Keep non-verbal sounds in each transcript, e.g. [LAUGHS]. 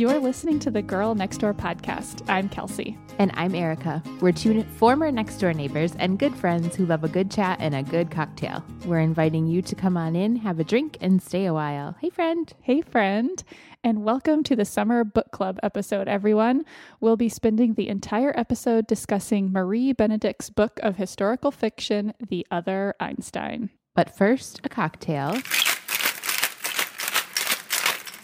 You're listening to the Girl Next Door podcast. I'm Kelsey. And I'm Erica. We're two former next door neighbors and good friends who love a good chat and a good cocktail. We're inviting you to come on in, have a drink, and stay a while. Hey, friend. Hey, friend. And welcome to the Summer Book Club episode, everyone. We'll be spending the entire episode discussing Marie Benedict's book of historical fiction, The Other Einstein. But first, a cocktail.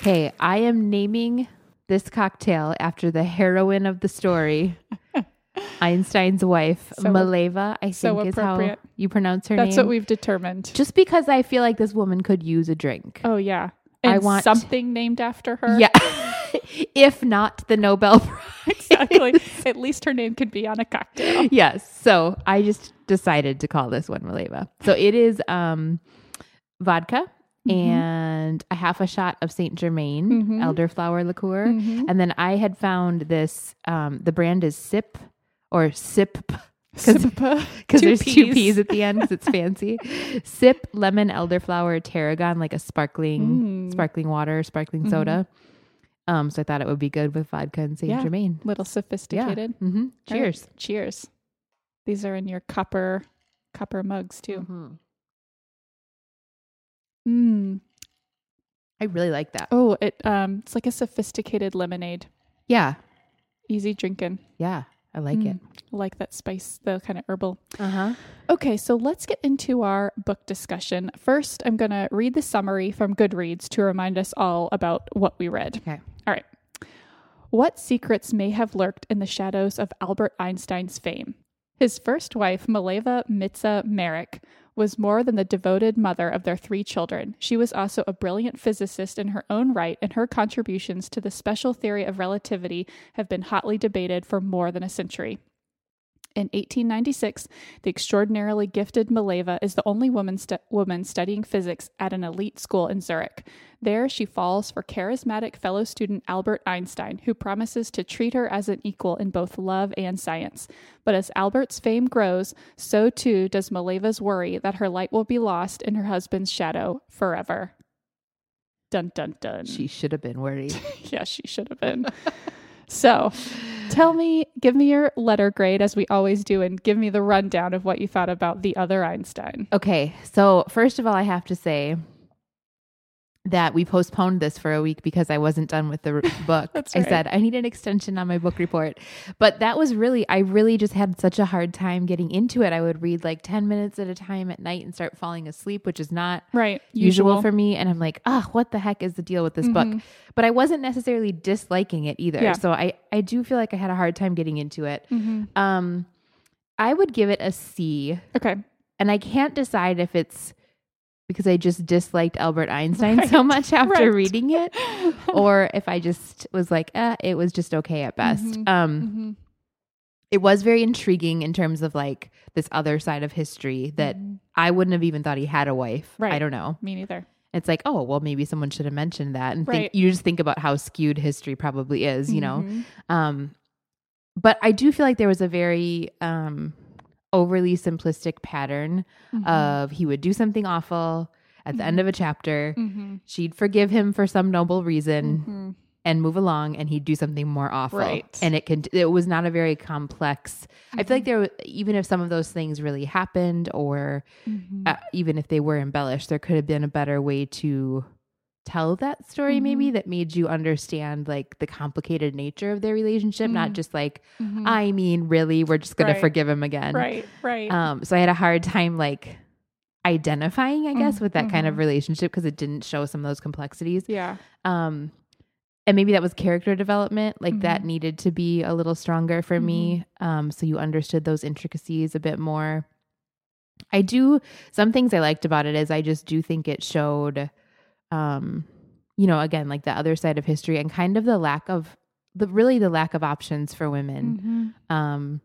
Okay, I am naming this cocktail after the heroine of the story, [LAUGHS] Einstein's wife, So- Maleva. I so think is how you pronounce her name. That's name. what we've determined. Just because I feel like this woman could use a drink. Oh, yeah. I want- something named after her. Yeah. [LAUGHS] if not the Nobel Prize. exactly. [LAUGHS] At least her name could be on a cocktail. yes. So I just decided to call this one Maleva. So it is um, vodka Mm-hmm. and a half a shot of Saint Germain Mhm. elderflower liqueur. Mhm. And then I had found this, um, the brand is Sipp or Sip because [LAUGHS] there's two Ps. P's at the end because it's fancy. [LAUGHS] Sipp lemon elderflower tarragon, like a sparkling Mm. sparkling water, sparkling Mhm. soda. Um, so I thought it would be good with vodka and Saint Yeah. Germain. Little sophisticated. hmm All right. Cheers. Cheers. These are in your copper copper mugs too. Mm. I really like that. Oh, it um it's like a sophisticated lemonade. Yeah, Easy drinking. yeah, I like it. Mm. I like that spice, the kind of herbal. Uh huh. Okay, so let's get into our book discussion. First, I'm going to read the summary from Goodreads to remind us all about what we read. Okay. All right. What secrets may have lurked in the shadows of Albert Einstein's fame? His first wife, Mileva Mitza Marić, was more than the devoted mother of their three children. She was also a brilliant physicist in her own right, and her contributions to the special theory of relativity have been hotly debated for more than a century. In 1896, the extraordinarily gifted Mileva is the only woman, stu- woman studying physics at an elite school in Zurich. There, she falls for charismatic fellow student Albert Einstein, who promises to treat her as an equal in both love and science. But as Albert's fame grows, so too does Mileva's worry that her light will be lost in her husband's shadow forever. Dun dun dun. She should have been worried. [LAUGHS] yeah, she should have been. so, tell me, give me your letter grade as we always do, and give me the rundown of what you thought about the other Einstein. okay, so first of all, I have to say that we postponed this for a week because I wasn't done with the [LAUGHS] book. That's I said I need an extension on my book report, but that was really I really just had such a hard time getting into it. I would read like ten minutes at a time at night and start falling asleep, which is not Right. usual, for me and i'm like ah what the heck is the deal with this book Mhm. but i wasn't necessarily disliking it either Yeah. so i i do feel like i had a hard time getting into it hmm um i would give it a c Okay. and i can't decide if it's because i just disliked albert einstein Right, so much after right. reading it [LAUGHS] or if i just was like eh, it was just okay at best Mhm. um hmm it was very intriguing in terms of like this other side of history that i wouldn't have even thought he had a wife Right. i don't know Me neither. it's like, oh, well, maybe someone should have mentioned that. And think, you just think about how skewed history probably is, you know? Mhm. Um, but I do feel like there was a very um, overly simplistic pattern Mhm. of he would do something awful at the end of a chapter. Mhm. She'd forgive him for some noble reason Mhm. and move along, and he'd do something more awful. Right. And it could. It was not a very complex. I feel like there, were- even if some of those things really happened, or Mhm. uh, even if they were embellished, there could have been a better way to tell that story, Mm-hmm. maybe that made you understand like the complicated nature of their relationship, not Mhm. just like, Mhm. I mean, really, we're just going Right. to forgive him again. right. Right. Um, so I had a hard time like identifying, I guess, Mm, with that kind of mhm. relationship because it didn't show some of those complexities. yeah. Um, and maybe that was character development, like that Mhm. needed to be a little stronger for me. Um, so you understood those intricacies a bit more. I do some things I liked about it is I just do think it showed, um, you know, again like the other side of history and kind of the lack of the really the lack of options for women, Mhm. um,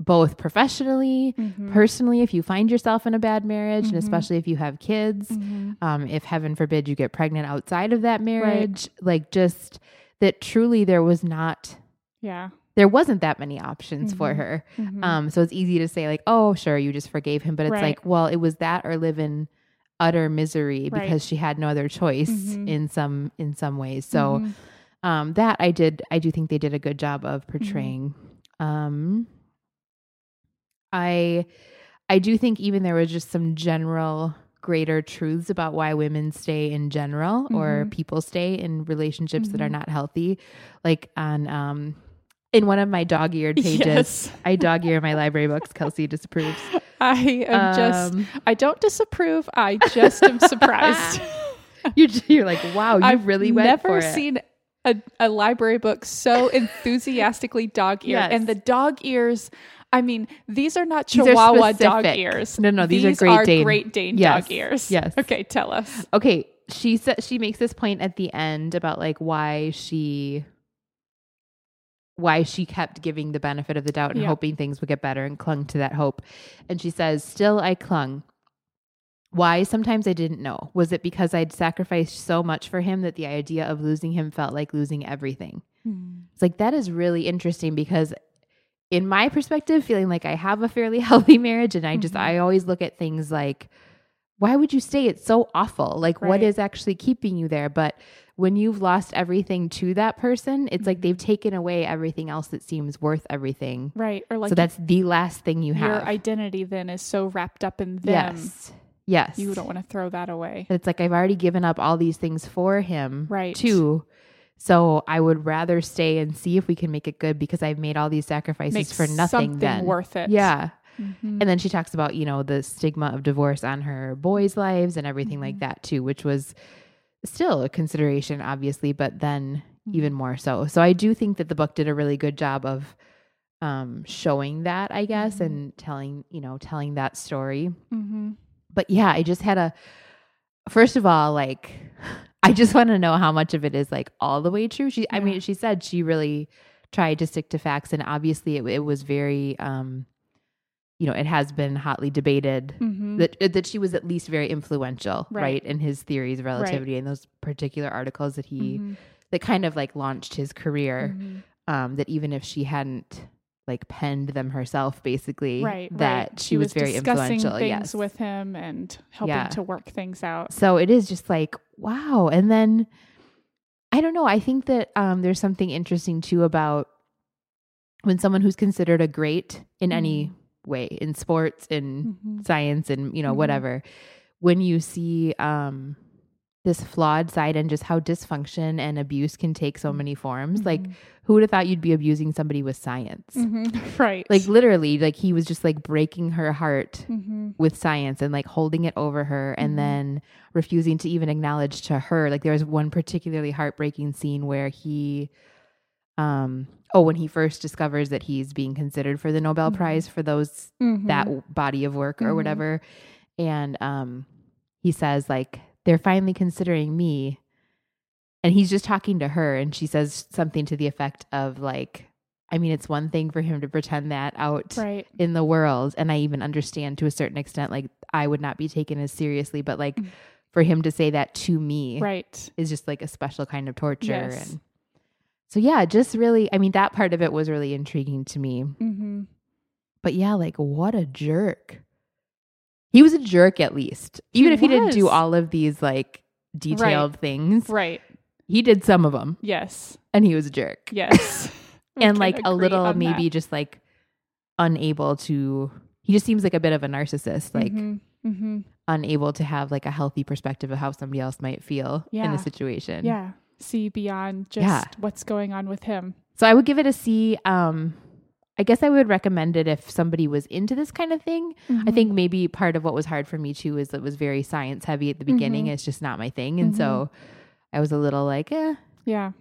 both professionally, Mhm. personally. If you find yourself in a bad marriage, and Mhm. especially if you have kids, Mhm. um, if heaven forbid you get pregnant outside of that marriage, like just that truly there was not Yeah. there wasn't that many options for Mhm. her. Mhm. Um, so it's easy to say like, oh, sure, you just forgave him, but it's Right. like, well, it was that or live in utter misery Right. because she had no other choice Mhm. in some in some ways. So, Mhm. um, that I did. I do think they did a good job of portraying. Um, I I do think even there was just some general greater truths about why women stay in general or Mhm. people stay in relationships that are Mhm. not healthy. Like on um in one of my dog eared [LAUGHS] pages, Yes. I dog ear my library books. Kelsey disapproves. [LAUGHS] I am just, Um, I don't disapprove. I just am surprised. [LAUGHS] you're, you're like, wow, you I've really went never for it. seen a, a library book so enthusiastically dog eared. Yes. And the dog ears, I mean, these are not These are Chihuahua dog ears. No, no, these are Great Dane. Great Dane Yes. dog ears. Yes. Okay, tell us. okay she said she makes this point at the end about like why she why she kept giving the benefit of the doubt and Yeah. hoping things would get better and clung to that hope. And she says still i clung. Why? Sometimes i didn't know. Was it because i'd sacrificed so much for him that the idea of losing him felt like losing everything? It's like that is really interesting because in my perspective feeling like i have a fairly [LAUGHS] healthy marriage and i just Mhm. i always look at things like why would you stay? It's so awful. Like what Right. is actually keeping you there? But when you've lost everything to that person it's like Mhm. they've taken away everything else that seems worth everything Right. Or like so that's the last thing you have. your identity then is so wrapped up in them. yes yes You don't want to throw that away. it's like i've already given up all these things for him Right. too so i would rather stay and see if we can make it good because i've made all these sacrifices Makes for nothing something then worth it. yeah Mhm. and then she talks about you know the stigma of divorce on her boys lives and everything like Mhm. that too which was still a consideration obviously but then Mhm. even more so so i do think that the book did a really good job of um showing that i guess Mhm. and telling you know telling that story Mhm. but yeah i just had a first of all like [LAUGHS] i just want to know how much of it is like all the way true she i mean she said she really tried to stick to facts and obviously it, it was very um you know it has been hotly debated Mhm. that uh, that she was at least very influential right, Right. in his theories of relativity and those particular articles that he Mhm. that kind of like launched his career Mhm. um that even if she hadn't like penned them herself basically Right, that right. she, was, very discussing influential things yes with him and helping Yeah. to work things out. so it is just like wow and then i don't know i think that um there's something interesting too about when someone who's considered a great in any way in sports in Mhm. science and you know Mhm. whatever when you see um this flawed side and just how dysfunction and abuse can take so many forms like Mhm. who would have thought you'd be abusing somebody with science Mhm. [LAUGHS] right. like literally like he was just like breaking her heart Mhm. with science and like holding it over her and Mhm. then refusing to even acknowledge to her like there was one particularly heartbreaking scene where he um oh when he first discovers that he's being considered for the Nobel Mhm. Prize for those Mhm. that body of work or Mhm. whatever and um he says like they're finally considering me and he's just talking to her and she says something to the effect of like I mean it's one thing for him to pretend that out right. in the world and i even understand to a certain extent like i would not be taken as seriously but like Mm. for him to say that to me Right. is just like a special kind of torture Yes. and so yeah just really i mean that part of it was really intriguing to me Mhm. but yeah like what a jerk he was a jerk at least even He if he didn't do all of these like detailed things Right. he did some of them Yes. and he was a jerk Yes. [LAUGHS] [LAUGHS] And like a little maybe that. just like unable to he just seems like a bit of a narcissist like Mhm. Mhm. unable to have like a healthy perspective of how somebody else might feel in Yeah. a situation. Yeah. See beyond just Yeah. what's going on with him. So I would give it a C. Um I guess I would recommend it if somebody was into this kind of thing. I Mm-hmm. think maybe part of what was hard for me too is it was very science heavy at the beginning. Mhm. It's just not my thing. And so I was a little like, eh, Yeah.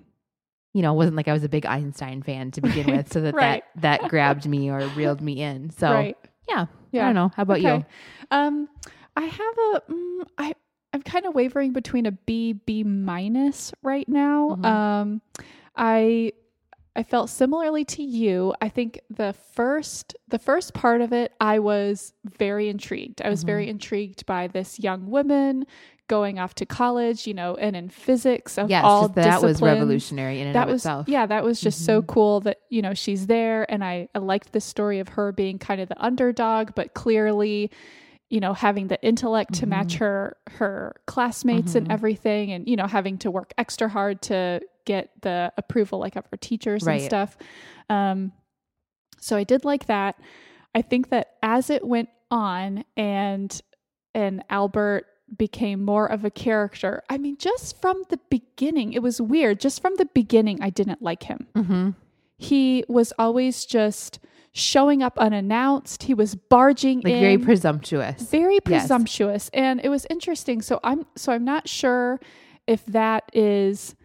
you know, it wasn't like I was a big Einstein fan to begin with. So that [LAUGHS] Right. that, that grabbed me or [LAUGHS] reeled me in. So right. yeah, Yeah. I don't know. How about you? Um, I have a mm, I I'm kind of wavering between a B B minus right now. Mhm. Um, I I felt similarly to you. I think the first the first part of it, I was very intrigued. I was Mhm. very intrigued by this young woman going off to college, you know, and in physics of Yes, all that was revolutionary in and that of was itself. yeah that was just so Mhm. cool that you know she's there and I, I liked the story of her being kind of the underdog but clearly you know having the intellect to match Mhm. her her classmates and Mhm. everything and you know having to work extra hard to get the approval like of her teachers Right. and stuff. Um, so I did like that. I think that as it went on and and Albert became more of a character. I mean, just from the beginning, it was weird. Just from the beginning, I didn't like him. Mm-hmm. He was always just showing up unannounced. He was barging Like in very presumptuous. very Yes. presumptuous and it was interesting so i'm so i'm not sure if that is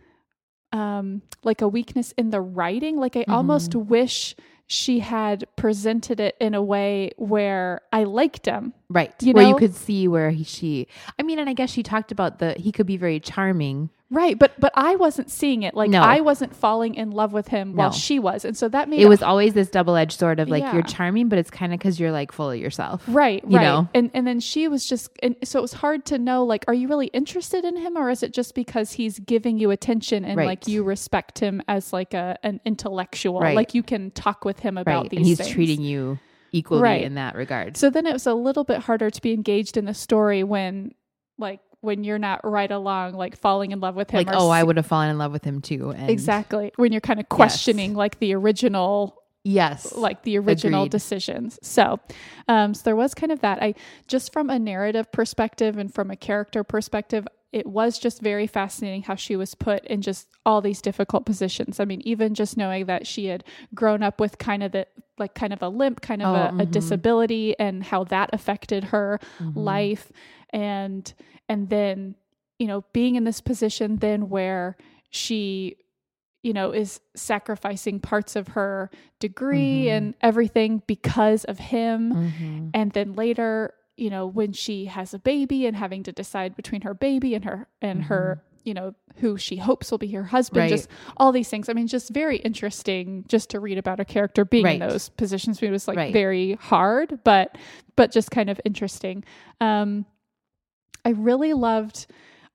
um like a weakness in the writing like i almost Mm-hmm. wish she had presented it in a way where i liked him Right. You where you could see where he, she, I mean, and I guess she talked about the, he could be very charming. Right but but i wasn't seeing it like No. i wasn't falling in love with him while she was and so that made It was always this double edged sword of like, Yeah. you're charming, but it's kind of because you're like full of yourself. Right, you right. know? And and then she was just and so it was hard to know like are you really interested in him or is it just because he's giving you attention and Right. like you respect him as like a an intellectual Right. like you can talk with him about Right. these And he's things. treating you equally Right. in that regard. So then it was a little bit harder to be engaged in the story when like when you're not right along like falling in love with him like, oh, I would have fallen in love with him too. And Exactly. When you're kind of questioning like the original Yes. like the original Agreed. decisions. So, um, so there was kind of that. I just from a narrative perspective and from a character perspective, it was just very fascinating how she was put in just all these difficult positions. I mean, even just knowing that she had grown up with kind of the like kind of a limp, kind of Oh, a, a mhm. disability, and how that affected her Mhm. life, and and then you know being in this position then where she you know is sacrificing parts of her degree Mhm. and everything because of him Mhm. and then later you know when she has a baby and having to decide between her baby and her and her you know who she hopes will be her husband Mm-hmm. Right. just all these things i mean just very interesting just to read about a character being in those positions it was like Right. very hard but but just kind of interesting um i really loved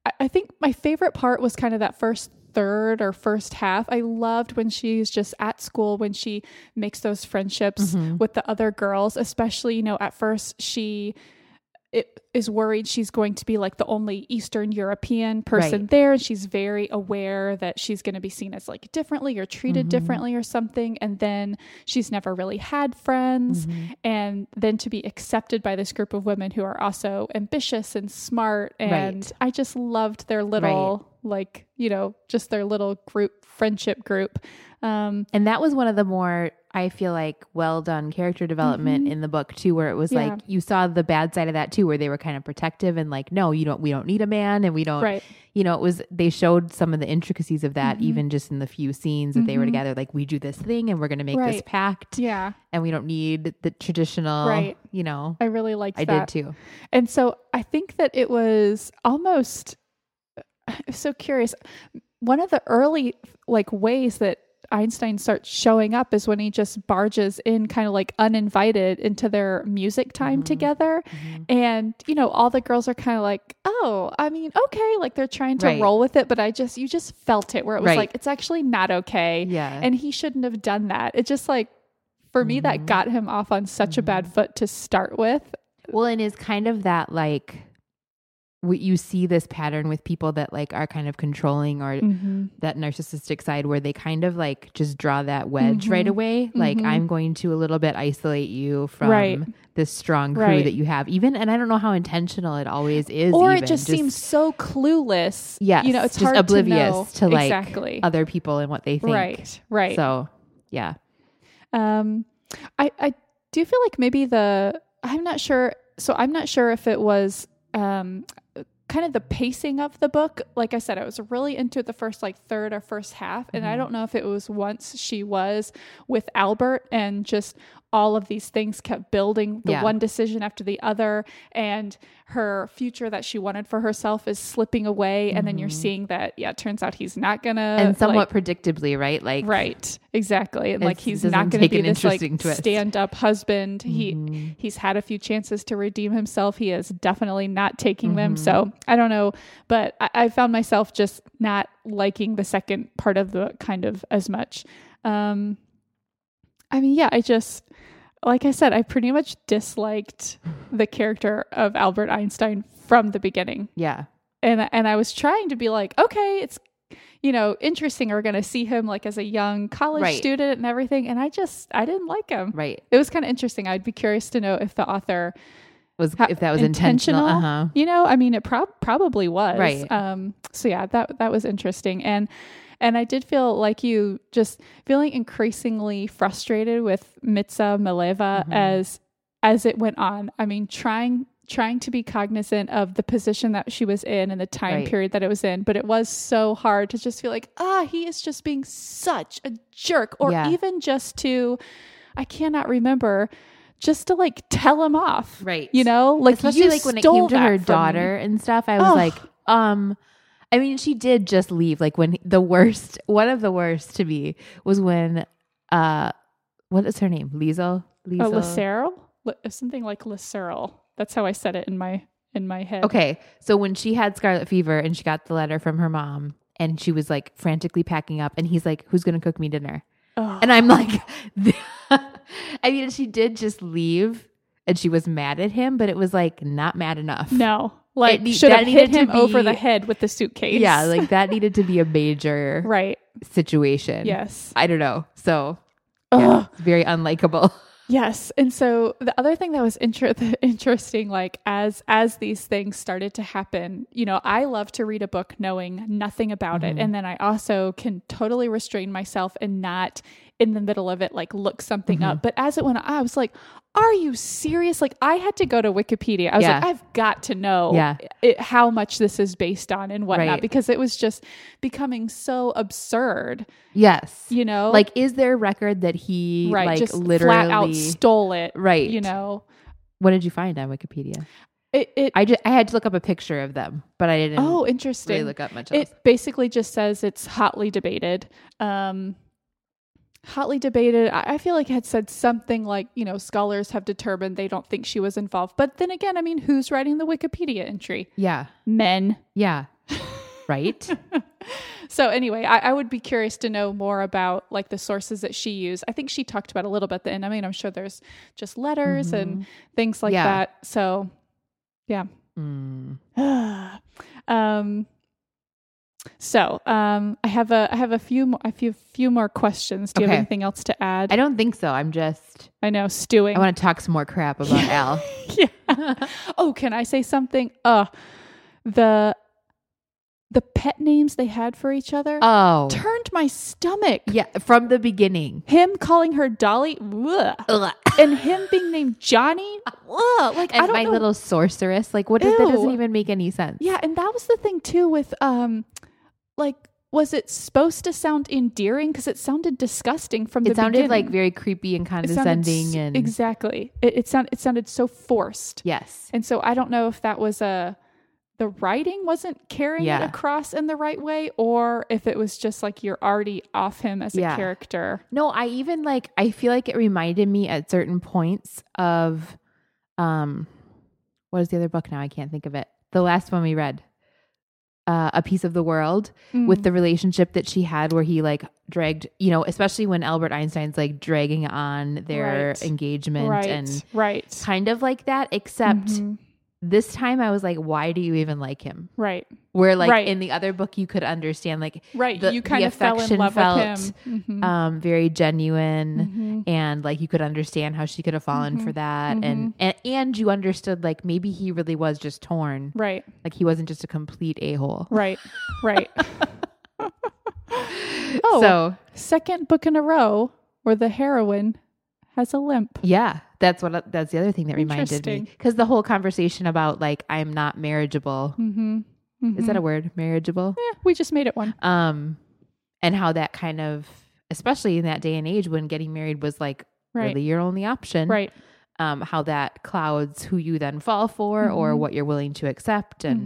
I, I think my favorite part was kind of that first third or first half i loved when she's just at school when she makes those friendships Mhm. with the other girls especially you know at first she it is worried she's going to be like the only Eastern European person Right. there. And she's very aware that she's going to be seen as like differently or treated Mhm. differently or something. And then she's never really had friends. Mhm. And then to be accepted by this group of women who are also ambitious and smart. And Right. I just loved their little, like, you know, just their little group, friendship group. Um, And that was one of the more, I feel like, well done character development Mhm. in the book too, where it was Yeah. like you saw the bad side of that too, where they were kind of protective and like, no, you don't, we don't need a man, and we don't, right. you know, it was they showed some of the intricacies of that Mhm. even just in the few scenes that they were Mhm. together. Like, we do this thing and we're going to make this pact, Yeah. and we don't need the traditional, Right. You know, I really liked I that. did too. And so I think that it was almost I was [SIGHS] so curious. One of the early like ways that Einstein starts showing up is when he just barges in kind of like uninvited into their music time Mhm. together. Mhm. And, you know, all the girls are kind of like, oh, I mean, okay. Like they're trying to Right. roll with it, but I just, you just felt it where it was Right. like, it's actually not okay. Yeah, And he shouldn't have done that. It just like, for me, that Mhm. got him off on such a bad Mhm. foot to start with. Well, and is kind of that like you see this pattern with people that like are kind of controlling or Mm-hmm. that narcissistic side where they kind of like just draw that wedge right Mhm. away. Like Mhm. I'm going to a little bit isolate you from Right. this strong crew Right. that you have. Even and I don't know how intentional it always is. or even, it just, seems so clueless. yeah you know, it's just hard oblivious to, know. like exactly other people and what they think. right, right. So yeah. um, I I do feel like maybe the I'm not sure. So I'm not sure if it was um kind of the pacing of the book. Like I said, I was really into the first like third or first half, and I Mhm. don't know if it was once she was with Albert and just all of these things kept building the Yeah. one decision after the other and her future that she wanted for herself is slipping away and then you're Mhm. seeing that yeah it turns out he's not gonna and somewhat like, predictably, right? Like right exactly and like he's going to be an this like twist. stand-up husband he Mhm. he's had a few chances to redeem himself he is definitely not taking them Mhm. so i don't know but I, I found myself just not liking the second part of the kind of as much um i mean yeah i just like i said i pretty much disliked the character of albert einstein from the beginning yeah. and and I was trying to be like, okay, it's you know, interesting. We're going to see him like as a young college Right. student and everything. And I just, I didn't like him. Right. It was kind of interesting. I'd be curious to know if the author, Was Ha- if that was intentional? intentional? Uh huh. you know, I mean, it prob- probably was. Right. Um, so yeah, that, that was interesting. And, and I did feel like you just feeling increasingly frustrated with Mitza Mileva Mhm. as, as it went on. I mean, trying, trying to be cognizant of the position that she was in and the time Right. period that it was in, but it was so hard to just feel like, ah, he is just being such a jerk, or Yeah. even just to, I cannot remember, just to like tell him off, Right. You know, like especially like when it came to her from me. daughter and stuff i was like um i mean she did just leave like when the worst one of the worst to me was when uh what is her name? Liesel Oh, liesel Lucero, Li- something like Lucero. That's how I said it in my in my head. okay so when she had scarlet fever and she got the letter from her mom and she was like frantically packing up and he's like who's gonna cook me dinner? Ugh. and i'm like [LAUGHS] i mean she did just leave and she was mad at him but it was like not mad enough. No, like ne- should that have hit needed to him over the head with the suitcase. Yeah, [LAUGHS] like that needed to be a major right. situation. Yes. I don't know. So yeah, it's very unlikable. [LAUGHS] Yes, and so the other thing that was inter- [LAUGHS] interesting, like as as these things started to happen, you know, I love to read a book knowing nothing about it, Mhm. and then I also can totally restrain myself and not in the middle of it like look something Mhm. up. But as it went, on, I was like, "Are you serious?" Like I had to go to Wikipedia. I was like, "I've got to know Yeah. it, how much this is based on and whatnot," Right. because it was just becoming so absurd. Yes. You know, Like, is there a record that he right, like just literally flat out stole it. right? You know. what did you find on Wikipedia? It, it I just I had to look up a picture of them, but I didn't oh really interesting. look up much else. It basically just says it's hotly debated. Um, hotly debated. I, I feel like it had said something like you know scholars have determined they don't think she was involved. But then again, I mean, who's writing the Wikipedia entry? yeah. Men. Yeah. Right? [LAUGHS] So anyway, I, I would be curious to know more about like the sources that she used. I think she talked about a little bit at the end. I mean, I'm sure there's just letters and things like Yeah. that. So yeah. Mm. [SIGHS] um so um i have a i have a few more a few few more questions do you have anything else to add I don't think so. I'm just i know stewing I want to talk some more crap about Al. [LAUGHS] yeah oh can i say something uh the the pet names they had for each other Oh. turned my stomach Yeah, from the beginning. him calling her dolly and him being named johnny [LAUGHS] ugh, like i don't my know little sorceress. Like what does that doesn't even make any sense. Yeah, and that was the thing too with um like was it supposed to sound endearing because it sounded disgusting from the It sounded like very creepy and It sounded condescending and exactly it, it sounded it sounded so forced yes. and so i don't know if that was a the writing wasn't carrying Yeah. it across in the right way or if it was just like you're already off him as Yeah. a character No, I even like I feel like it reminded me at certain points of um what is the other book now? I can't think of it. The last one we read. Uh, a piece of the world with Mm. the relationship that she had where he like dragged you know especially when albert einstein's like dragging on their Right. engagement right and right kind of like that except Mhm. This time i was like why do you even like him? Right. Where like Right. in the other book you could understand like right. The- you kind the of fell in affection love felt, with him. Mhm. um very genuine Mhm. and like you could understand how she could have fallen for that and, and and you understood like maybe he really was just torn. Right. Like he wasn't just a complete a-hole. Right, right. [LAUGHS] oh, so second book in a row where the heroine has a limp. yeah that's what that's the other thing that reminded me because the whole conversation about like i'm not marriageable Mm-hmm. is that a word marriageable Yeah, we just made it one. um and how that kind of especially in that day and age when getting married was like Right, really your only option right. um how that clouds who you then fall for or Mhm. what you're willing to accept and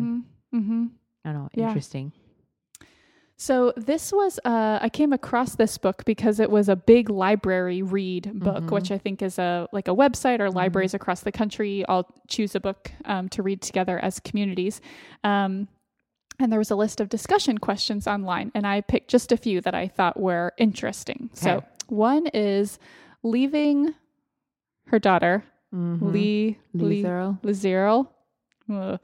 Mm-hmm. Mm-hmm. i don't know Yeah. interesting So this was uh, I came across this book because it was a big library read book, Mhm. which I think is a like a website or Mhm. libraries across the country all choose a book um, to read together as communities. Um, and there was a list of discussion questions online, and I picked just a few that I thought were interesting. So one is leaving her daughter Mhm. Lee Lee Lethal. Ugh.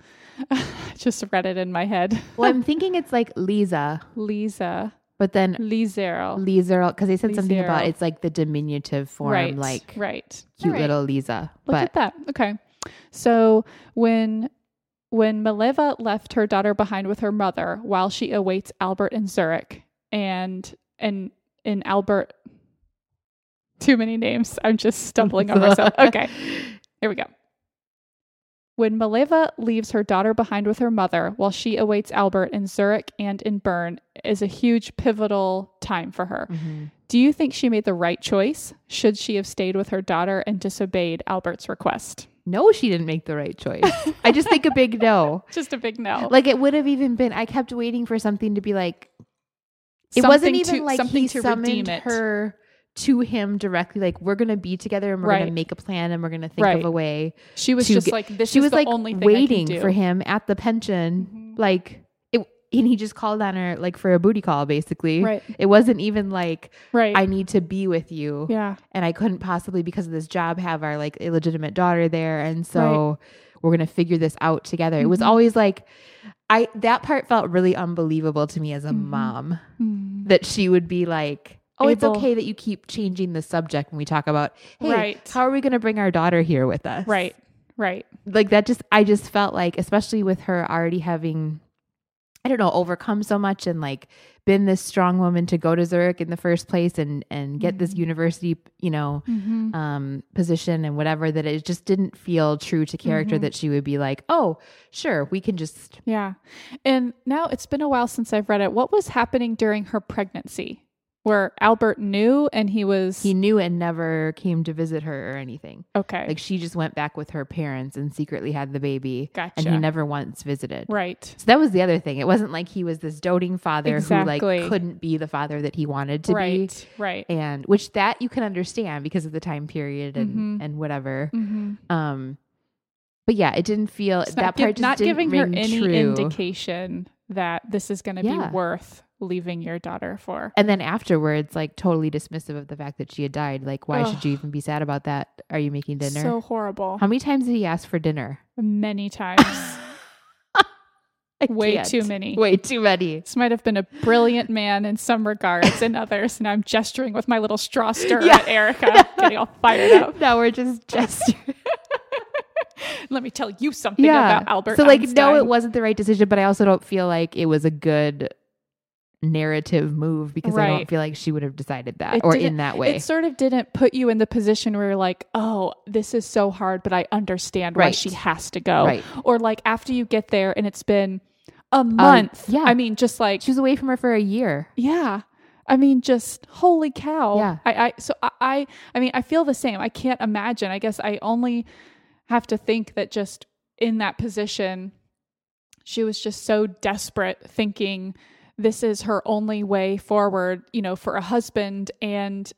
[LAUGHS] just read it in my head. [LAUGHS] Well, I'm thinking it's like Lisa, Lisa. but then Lizero. Lisa, because they said something about it's like the diminutive form, right. like right. cute All right. little Lisa. Look but at that. Okay. So when when Mileva left her daughter behind with her mother while she awaits Albert in Zurich and and in Albert too many names. I'm just stumbling over myself. [LAUGHS] Okay. Here we go. When Maleva leaves her daughter behind with her mother while she awaits Albert in Zurich and in Bern is a huge pivotal time for her. Mhm. Do you think she made the right choice? Should she have stayed with her daughter and disobeyed Albert's request? no, she didn't make the right choice. I just think a big no. [LAUGHS] Just a big no. Like it would have even been. I kept waiting for something to be like. It Something wasn't even to- like something he to summoned redeem it. her to him directly. Like we're gonna be together and we're Right. gonna make a plan and we're gonna think Right. of a way. She was just get- like, this she is was the like only thing waiting I can do. for him at the pension, Mhm. like it. And he just called on her like for a booty call, basically. Right. It wasn't even like Right. I need to be with you. yeah. and I couldn't possibly because of this job have our like illegitimate daughter there and so we're going to figure this out together. It was Mhm. always like I that part felt really unbelievable to me as a Mhm. mom Mm. that she would be like Oh, it's okay that you keep changing the subject when we talk about, hey, Right. how are we going to bring our daughter here with us? Right. Right. Like that just, I just felt like, especially with her already having, I don't know, overcome so much and like been this strong woman to go to Zurich in the first place and, and get this Mhm. university, you know, Mm-hmm. um, position and whatever that it just didn't feel true to character Mhm. that she would be like, oh, sure, we can just. Yeah. And now it's been a while since I've read it. What was happening during her pregnancy where Albert knew and he was He knew and never came to visit her or anything. okay. Like she just went back with her parents and secretly had the baby, gotcha. and he never once visited. right. So that was the other thing. It wasn't like he was this doting father who like couldn't be the father that he wanted to be. right. Right. And which that you can understand because of the time period and Mhm. and whatever. Mm-hmm. Um but yeah, it didn't feel It's that not, part give- just not didn't giving her any true. indication that this is going to Yeah. be worth leaving your daughter for. And then afterwards, like totally dismissive of the fact that she had died. Like, why should you even be sad about that? Are you making dinner? So horrible. How many times did he ask for dinner? Many [LAUGHS] times. Way can't. too many. Way too many. This might have been a brilliant man in some regards, and [LAUGHS] others. And I'm gesturing with my little straw [LAUGHS] stirrer Yeah. at Erica, getting all fired up. now we're just gesturing. Let me tell you something about Albert. So like, no, it wasn't the right decision, but I also don't feel like it was a good narrative move because I don't feel like she would have decided that It or in that way. It sort of didn't put you in the position where you're like, oh, this is so hard, but I understand why she has to go. Right. Or like after you get there and it's been a um, month. yeah. I mean, just like, She was away from her for a year. yeah. I mean, just holy cow. Yeah. I, I so I, I I mean, I feel the same. I can't imagine. I guess I only have to think that just in that position, she was just so desperate, thinking this is her only way forward, you know, for a husband and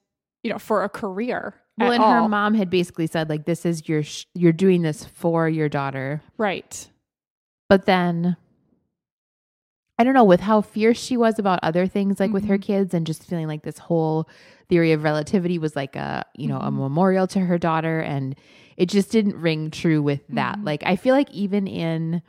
you know, for a career. Well, and all. her mom had basically said like, "This is your sh- you're doing this for your daughter." right. But then I don't know with how fierce she was about other things like with her Mhm. kids and just feeling like this whole theory of relativity was like a, you know, a Mhm. memorial to her daughter and it just didn't ring true with that. Mhm. Like I feel like even in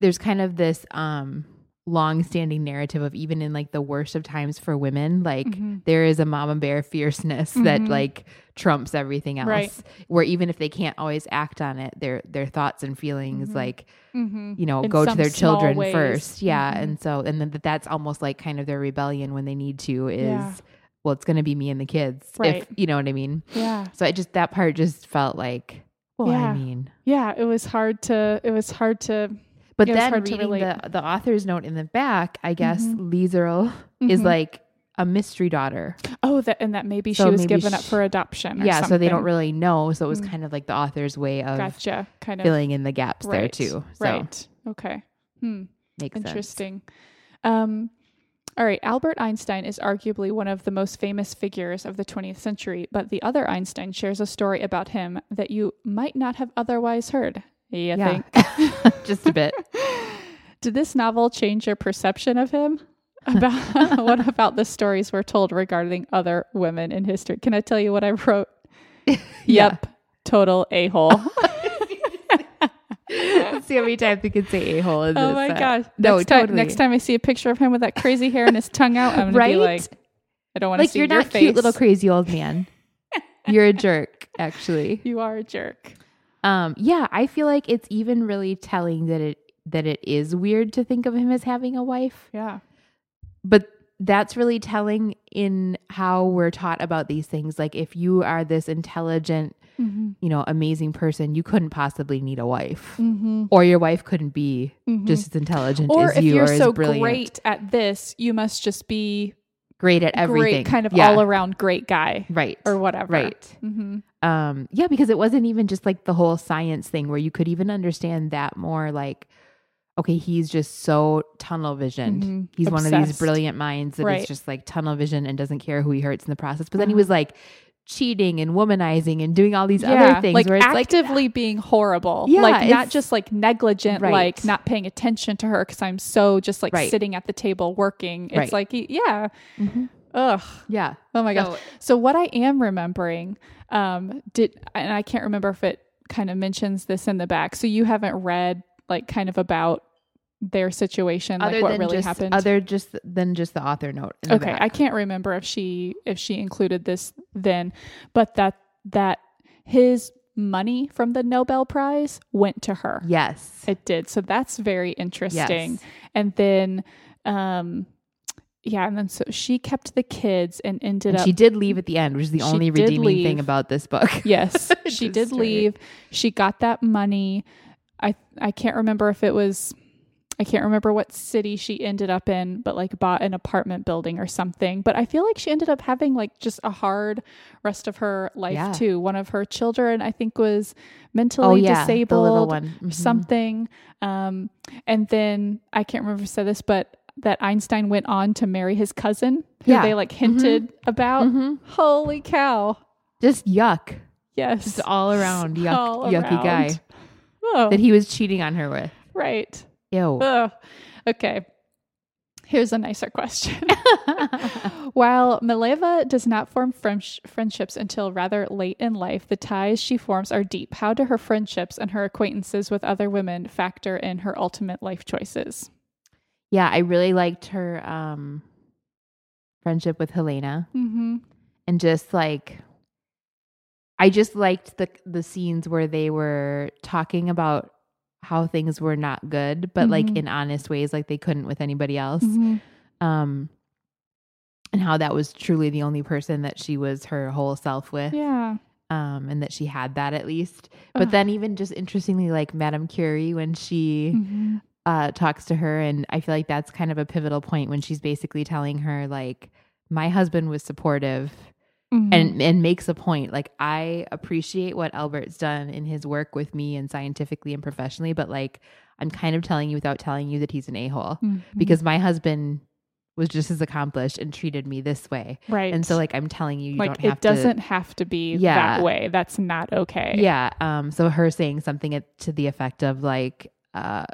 there's kind of this um long-standing narrative of even in like the worst of times for women like Mhm. there is a mama bear fierceness that Mhm. like trumps everything else Right. where even if they can't always act on it their their thoughts and feelings Mhm. like Mm-hmm. you know In go to their children ways. first yeah Mhm. and so and then that that's almost like kind of their rebellion when they need to is Yeah. well it's going to be me and the kids Right. if you know what i mean Yeah. so i just that part just felt like well Yeah. i mean Yeah. It was hard to, it was hard to, but then reading the the author's note in the back i guess Mhm. Liesel is like a mystery daughter oh, that, and that maybe So she was maybe given up for adoption. Or yeah so they don't really know so it was Mm. kind of like the author's way of Gotcha. Kind of. filling in the gaps there too so Right. Okay. Hmm. makes sense Interesting. Um, all right. Albert Einstein is arguably one of the most famous figures of the 20th century, but the other Einstein shares a story about him that you might not have otherwise heard. You Yeah. think? [LAUGHS] just a bit [LAUGHS] Did this novel change your perception of him? [LAUGHS] About what about the stories we're told regarding other women in history? Can I tell you what I wrote? Yeah. Yep, total a hole. Let's see how many times we can say a hole in Oh my uh, gosh. No, next, time, totally. next time I see a picture of him with that crazy hair and his tongue out, I'm going to be like, I don't want to like see you're your not face. cute little crazy old man. you're a jerk, actually. You are a jerk. Um, yeah, I feel like it's even really telling that it that it is weird to think of him as having a wife. Yeah. But that's really telling in how we're taught about these things. Like if you are this intelligent, Mm-hmm. you know, amazing person, you couldn't possibly need a wife. Mm-hmm. Or your wife couldn't be Mhm. just as intelligent Or as if you as so brilliant. great at this, you must just be great at everything. great, kind of Yeah. all around great guy right. or whatever. Right. Mm-hmm. um yeah because it wasn't even just like the whole science thing where you could even understand that more like okay he's just so tunnel visioned Mhm. he's one of these brilliant minds that is Right. just like tunnel vision and doesn't care who he hurts in the process but then he Uh-huh. was like cheating and womanizing and doing all these Yeah, other things like where it's like actively being horrible. Yeah, like not just like negligent, Right. like not paying attention to her because I'm so just like Right. sitting at the table working. It's Right. like, yeah, Mhm. ugh. yeah Oh my gosh. So- So what I am remembering, um, did and I can't remember if it kind of mentions this in the back. So you haven't read like kind of about their situation, like what really just happened. other just than just the author note in the okay. I can't remember if she if she included this then, but that that his money from the Nobel Prize went to her. yes It did. So that's very interesting. Yes. And then um yeah, and then so she kept the kids and ended and up she did leave at the end which is the only redeeming thing about this book [LAUGHS] Yes, she did leave. She got that money. I I can't remember if it was I can't remember what city she ended up in, but like bought an apartment building or something. But I feel like she ended up having like just a hard rest of her life Yeah. too. One of her children, I think, was mentally oh yeah disabled the little one Mhm. something. Um, and then I can't remember if I said this, but that Einstein went on to marry his cousin, who Yeah. they like hinted about. Mhm. Holy cow! just yuck Yes, just all around [LAUGHS] yuck, All yucky guy. Oh, that he was cheating on her with. right. Ew. Ugh. Okay. Here's a nicer question. [LAUGHS] [LAUGHS] While Mileva does not form friendships until rather late in life, the ties she forms are deep. How do her friendships and her acquaintances with other women factor in her ultimate life choices? yeah, I really liked her um friendship with Helena Mm-hmm. and just like I just liked the the scenes where they were talking about how things were not good, but like Mhm. in honest ways like they couldn't with anybody else. Mm-hmm. Um and how that was truly the only person that she was her whole self with. Yeah. Um and that she had that at least. But Ugh. then even just interestingly like Madame Curie when she Mhm. uh, talks to her, and I feel like that's kind of a pivotal point when she's basically telling her like, "My husband was supportive." Mhm. And and makes a point like I appreciate what Albert's done in his work with me and scientifically and professionally, but like I'm kind of telling you without telling you that he's an a hole Mhm. because my husband was just as accomplished and treated me this way, right. and so like I'm telling you, you like don't have it doesn't have to be Yeah. that way. That's not okay. yeah. Um, so her saying something to the effect of like, uh,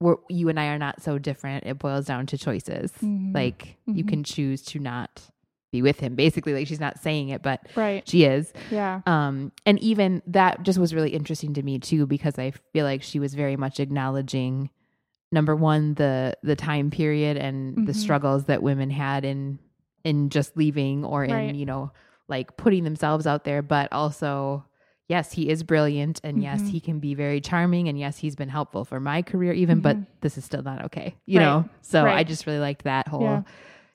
we're, you and I are not so different. It boils down to choices. Mhm. Like you Mhm. can choose to not be with him. Basically, like she's not saying it, but Right. she is. Yeah. Um, and even that just was really interesting to me too, because I feel like she was very much acknowledging number one the the time period and the Mhm. struggles that women had in in just leaving or in Right. you know like putting themselves out there, but also yes, he is brilliant and yes, Mhm. he can be very charming and yes, he's been helpful for my career even, but Mhm. this is still not okay, you Right. know. So I just really liked that whole Yeah.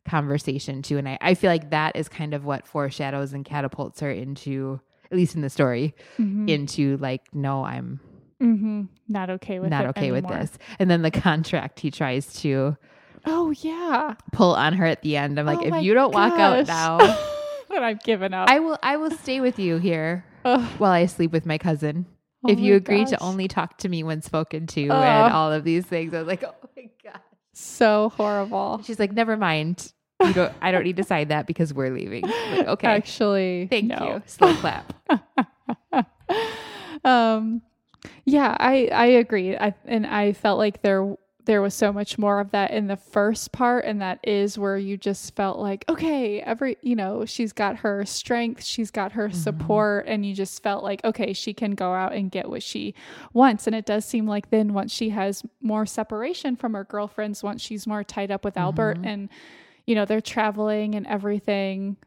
Conversation too. And I, I feel like that is kind of what foreshadows and catapults her into, at least in the story, Mhm. into like, no, I'm Mm-hmm. Not okay with not okay with this. And then the contract he tries to Oh yeah. pull on her at the end. I'm like, Oh if you don't walk out now, [LAUGHS] then I've given up. I will I will stay with you here [LAUGHS] Ugh. while I sleep with my cousin. Oh if you agree to only talk to me when spoken to and all of these things. I was like, oh my God. so horrible. She's like, never mind. You don't I don't need to sign that because we're leaving. Like, [LAUGHS] okay. Actually, Thank no. you. Slow clap. [LAUGHS] um yeah i i agree I, and i felt like there there was so much more of that in the first part and that is where you just felt like okay every you know she's got her strength she's got her Mm-hmm. support and you just felt like okay she can go out and get what she wants and it does seem like then once she has more separation from her girlfriends once she's more tied up with albert Mhm. and you know they're traveling and everything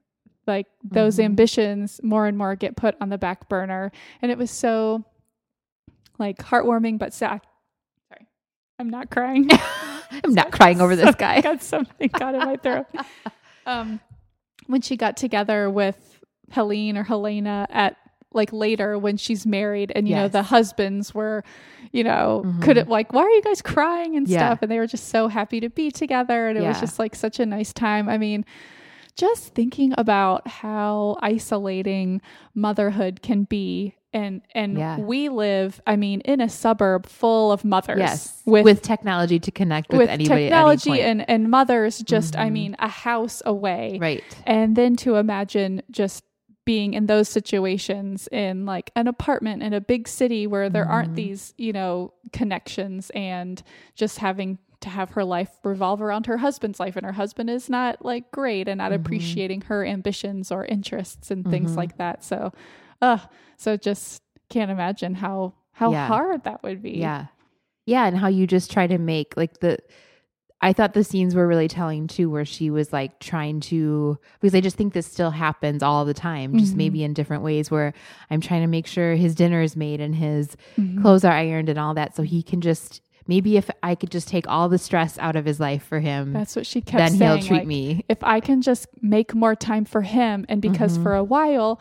like those Mhm. ambitions more and more get put on the back burner and it was so like heartwarming but sad sorry i'm not crying [LAUGHS] I'm not crying over this guy. [LAUGHS] got something got in my throat. Um, when she got together with Helene or Helena at like later when she's married, and you know the husbands were, you know, Mhm. could it like, why are you guys crying and Yeah. stuff, and they were just so happy to be together, and it was just like such a nice time. I mean. Just thinking about how isolating motherhood can be, and and Yeah. we live, I mean, in a suburb full of mothers, Yes, with with, technology to connect with, with anybody technology at any and and mothers just i Mhm. mean a house away right. and then to imagine just being in those situations in like an apartment in a big city where there aren't Mhm. these you know connections and just having to have her life revolve around her husband's life and her husband is not like great and not Mhm. appreciating her ambitions or interests and things Mhm. like that so uh so just can't imagine how how Yeah. hard that would be Yeah. Yeah. And how you just try to make like the, I thought the scenes were really telling too, where she was like trying to, because I just think this still happens all the time, just Mhm. maybe in different ways, where I'm trying to make sure his dinner is made and his Mhm. clothes are ironed and all that. So he can just, maybe if I could just take all the stress out of his life for him, That's what she kept then saying. he'll treat like, me. If I can just make more time for him, and because Mhm. for a while,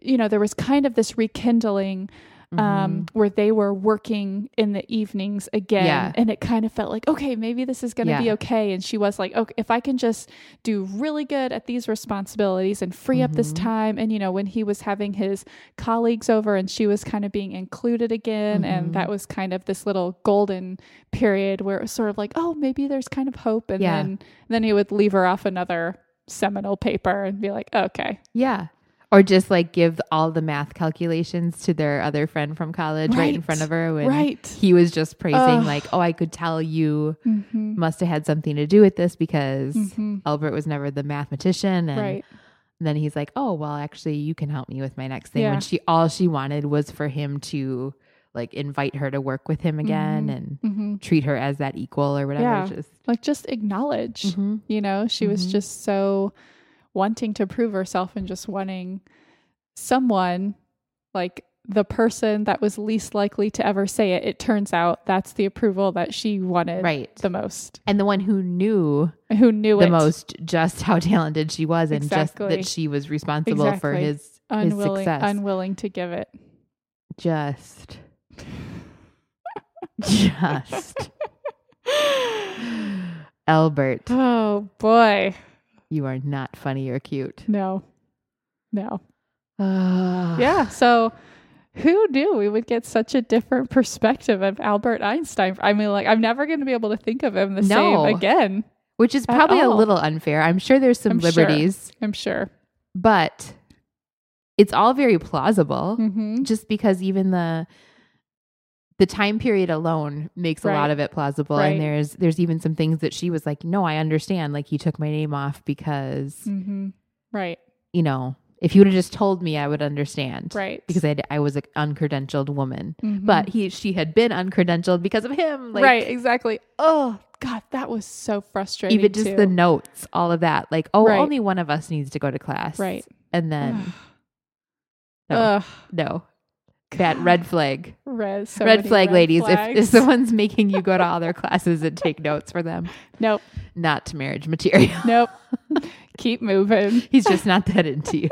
you know, there was kind of this rekindling um, Mhm. where they were working in the evenings again, Yeah. and it kind of felt like, okay, maybe this is going to be okay. And she was like, okay, if I can just do really good at these responsibilities and free up this Mhm. time, and you know, when he was having his colleagues over, and she was kind of being included again, and Mhm. that was kind of this little golden period where it was sort of like, oh, maybe there's kind of hope, and Yeah. then then he would leave her off another seminal paper and be like, okay, Yeah. Or just like give all the math calculations to their other friend from college right, in front of her when right, he was just praising Ugh. like, "Oh, I could tell you hmm must have had something to do with this because hmm Albert was never the mathematician." And right, then he's like, "Oh, well, actually, you can help me with my next thing." Yeah. When she all she wanted was for him to like invite her to work with him again Mhm. and hmm treat her as that equal or whatever. Yeah. Just like just acknowledge. Mhm. You know, she was Mhm. just so wanting to prove herself and just wanting someone like the person that was least likely to ever say it. It turns out that's the approval that she wanted right. the most. and the one who knew Who knew the it most just how talented she was and Exactly. just that she was responsible for Exactly. his unwilling success. unwilling to give it. just [LAUGHS] just [LAUGHS] Albert, Oh boy. You are not funny or cute. No. No. yeah. [SIGHS] Yeah. So who knew we would get such a different perspective of Albert Einstein? I mean, like, I'm never going to be able to think of him the No. same again, Which is probably a little unfair. I'm sure there's some I'm sure. liberties, I'm sure. but it's all very plausible hmm just because even the the time period alone makes a lot of it plausible Right. and there's there's even some things that she was like no i understand like you took my name off because hmm Right. you know if you would have just told me i would understand Right. because I, I was an uncredentialed woman Mhm. but he she had been uncredentialed because of him like right. Exactly. Oh God, that was so frustrating. even just too. the notes all of that like oh Right. only one of us needs to go to class Right. and then no no bad red flag Red, so red flag red ladies if, if someone's making you go to [LAUGHS] all their classes and take notes for them nope. not to marriage material [LAUGHS] Nope. [LAUGHS] Keep moving. he's just not that into you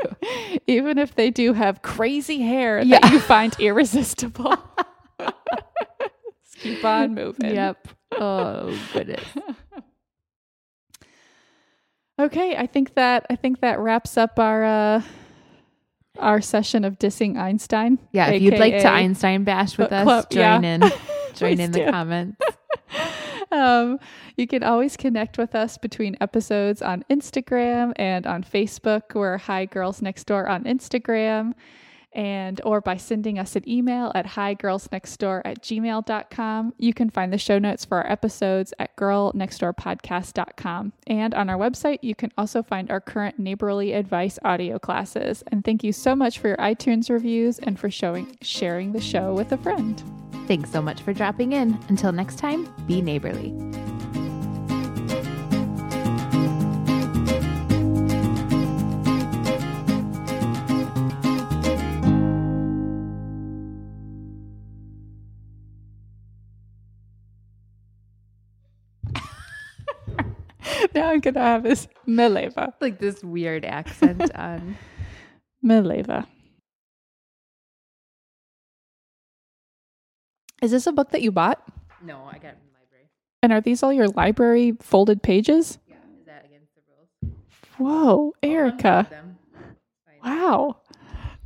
Even if they do have crazy hair Yeah. that you find irresistible. Keep on moving. yep oh goodness Okay, I think that I think that wraps up our uh our session of dissing Einstein. yeah if you'd like to einstein bash with us club, join yeah. in [LAUGHS] join in the do. comments [LAUGHS] um, you can always connect with us between episodes on Instagram and on Facebook. We're Hi Girls Next Door on Instagram. And or by sending us an email at higirlsnextdoor at gmail.com. You can find the show notes for our episodes at girlnextdoorpodcast.com. And on our website, you can also find our current neighborly advice audio classes. And thank you so much for your iTunes reviews and for showing sharing the show with a friend. Thanks so much for dropping in. Until next time, be neighborly. Now I'm gonna have this Mileva. Like this weird accent [LAUGHS] on. Mileva. Is this a book that you bought? No, I got it from the library. And are these all your library folded pages? Yeah, is that against the rules? Whoa, Erica. Fine. Wow.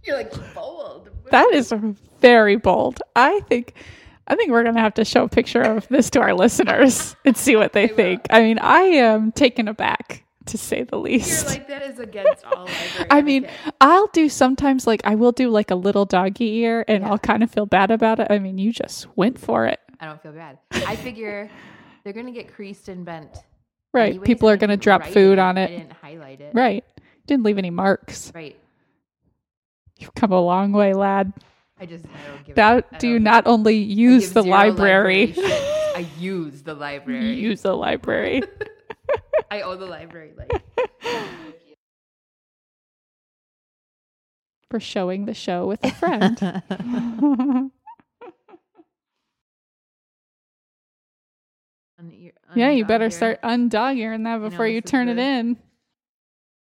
You're like bold. That is very bold. I think I think we're gonna have to show a picture of this to our listeners and see what they will. think. I mean, I am taken aback to say the You're least. like that is against all. I mean. I'll do sometimes like I will do like a little doggy ear and Yeah. I'll kind of feel bad about it. I mean, you just went for it. I don't feel bad. I figure [LAUGHS] they're gonna get creased and bent. Right. anyways, People are going to drop food it. on I it. didn't highlight it. Right. Didn't leave any marks. Right. You've come a long way, lad. I just I don't give. Now, it, I do you not only use the library. I [LAUGHS] use the library. use the library. [LAUGHS] I owe the library like. [LAUGHS] for showing the show with a friend. Yeah, you better start undogging that before you this is turn it in.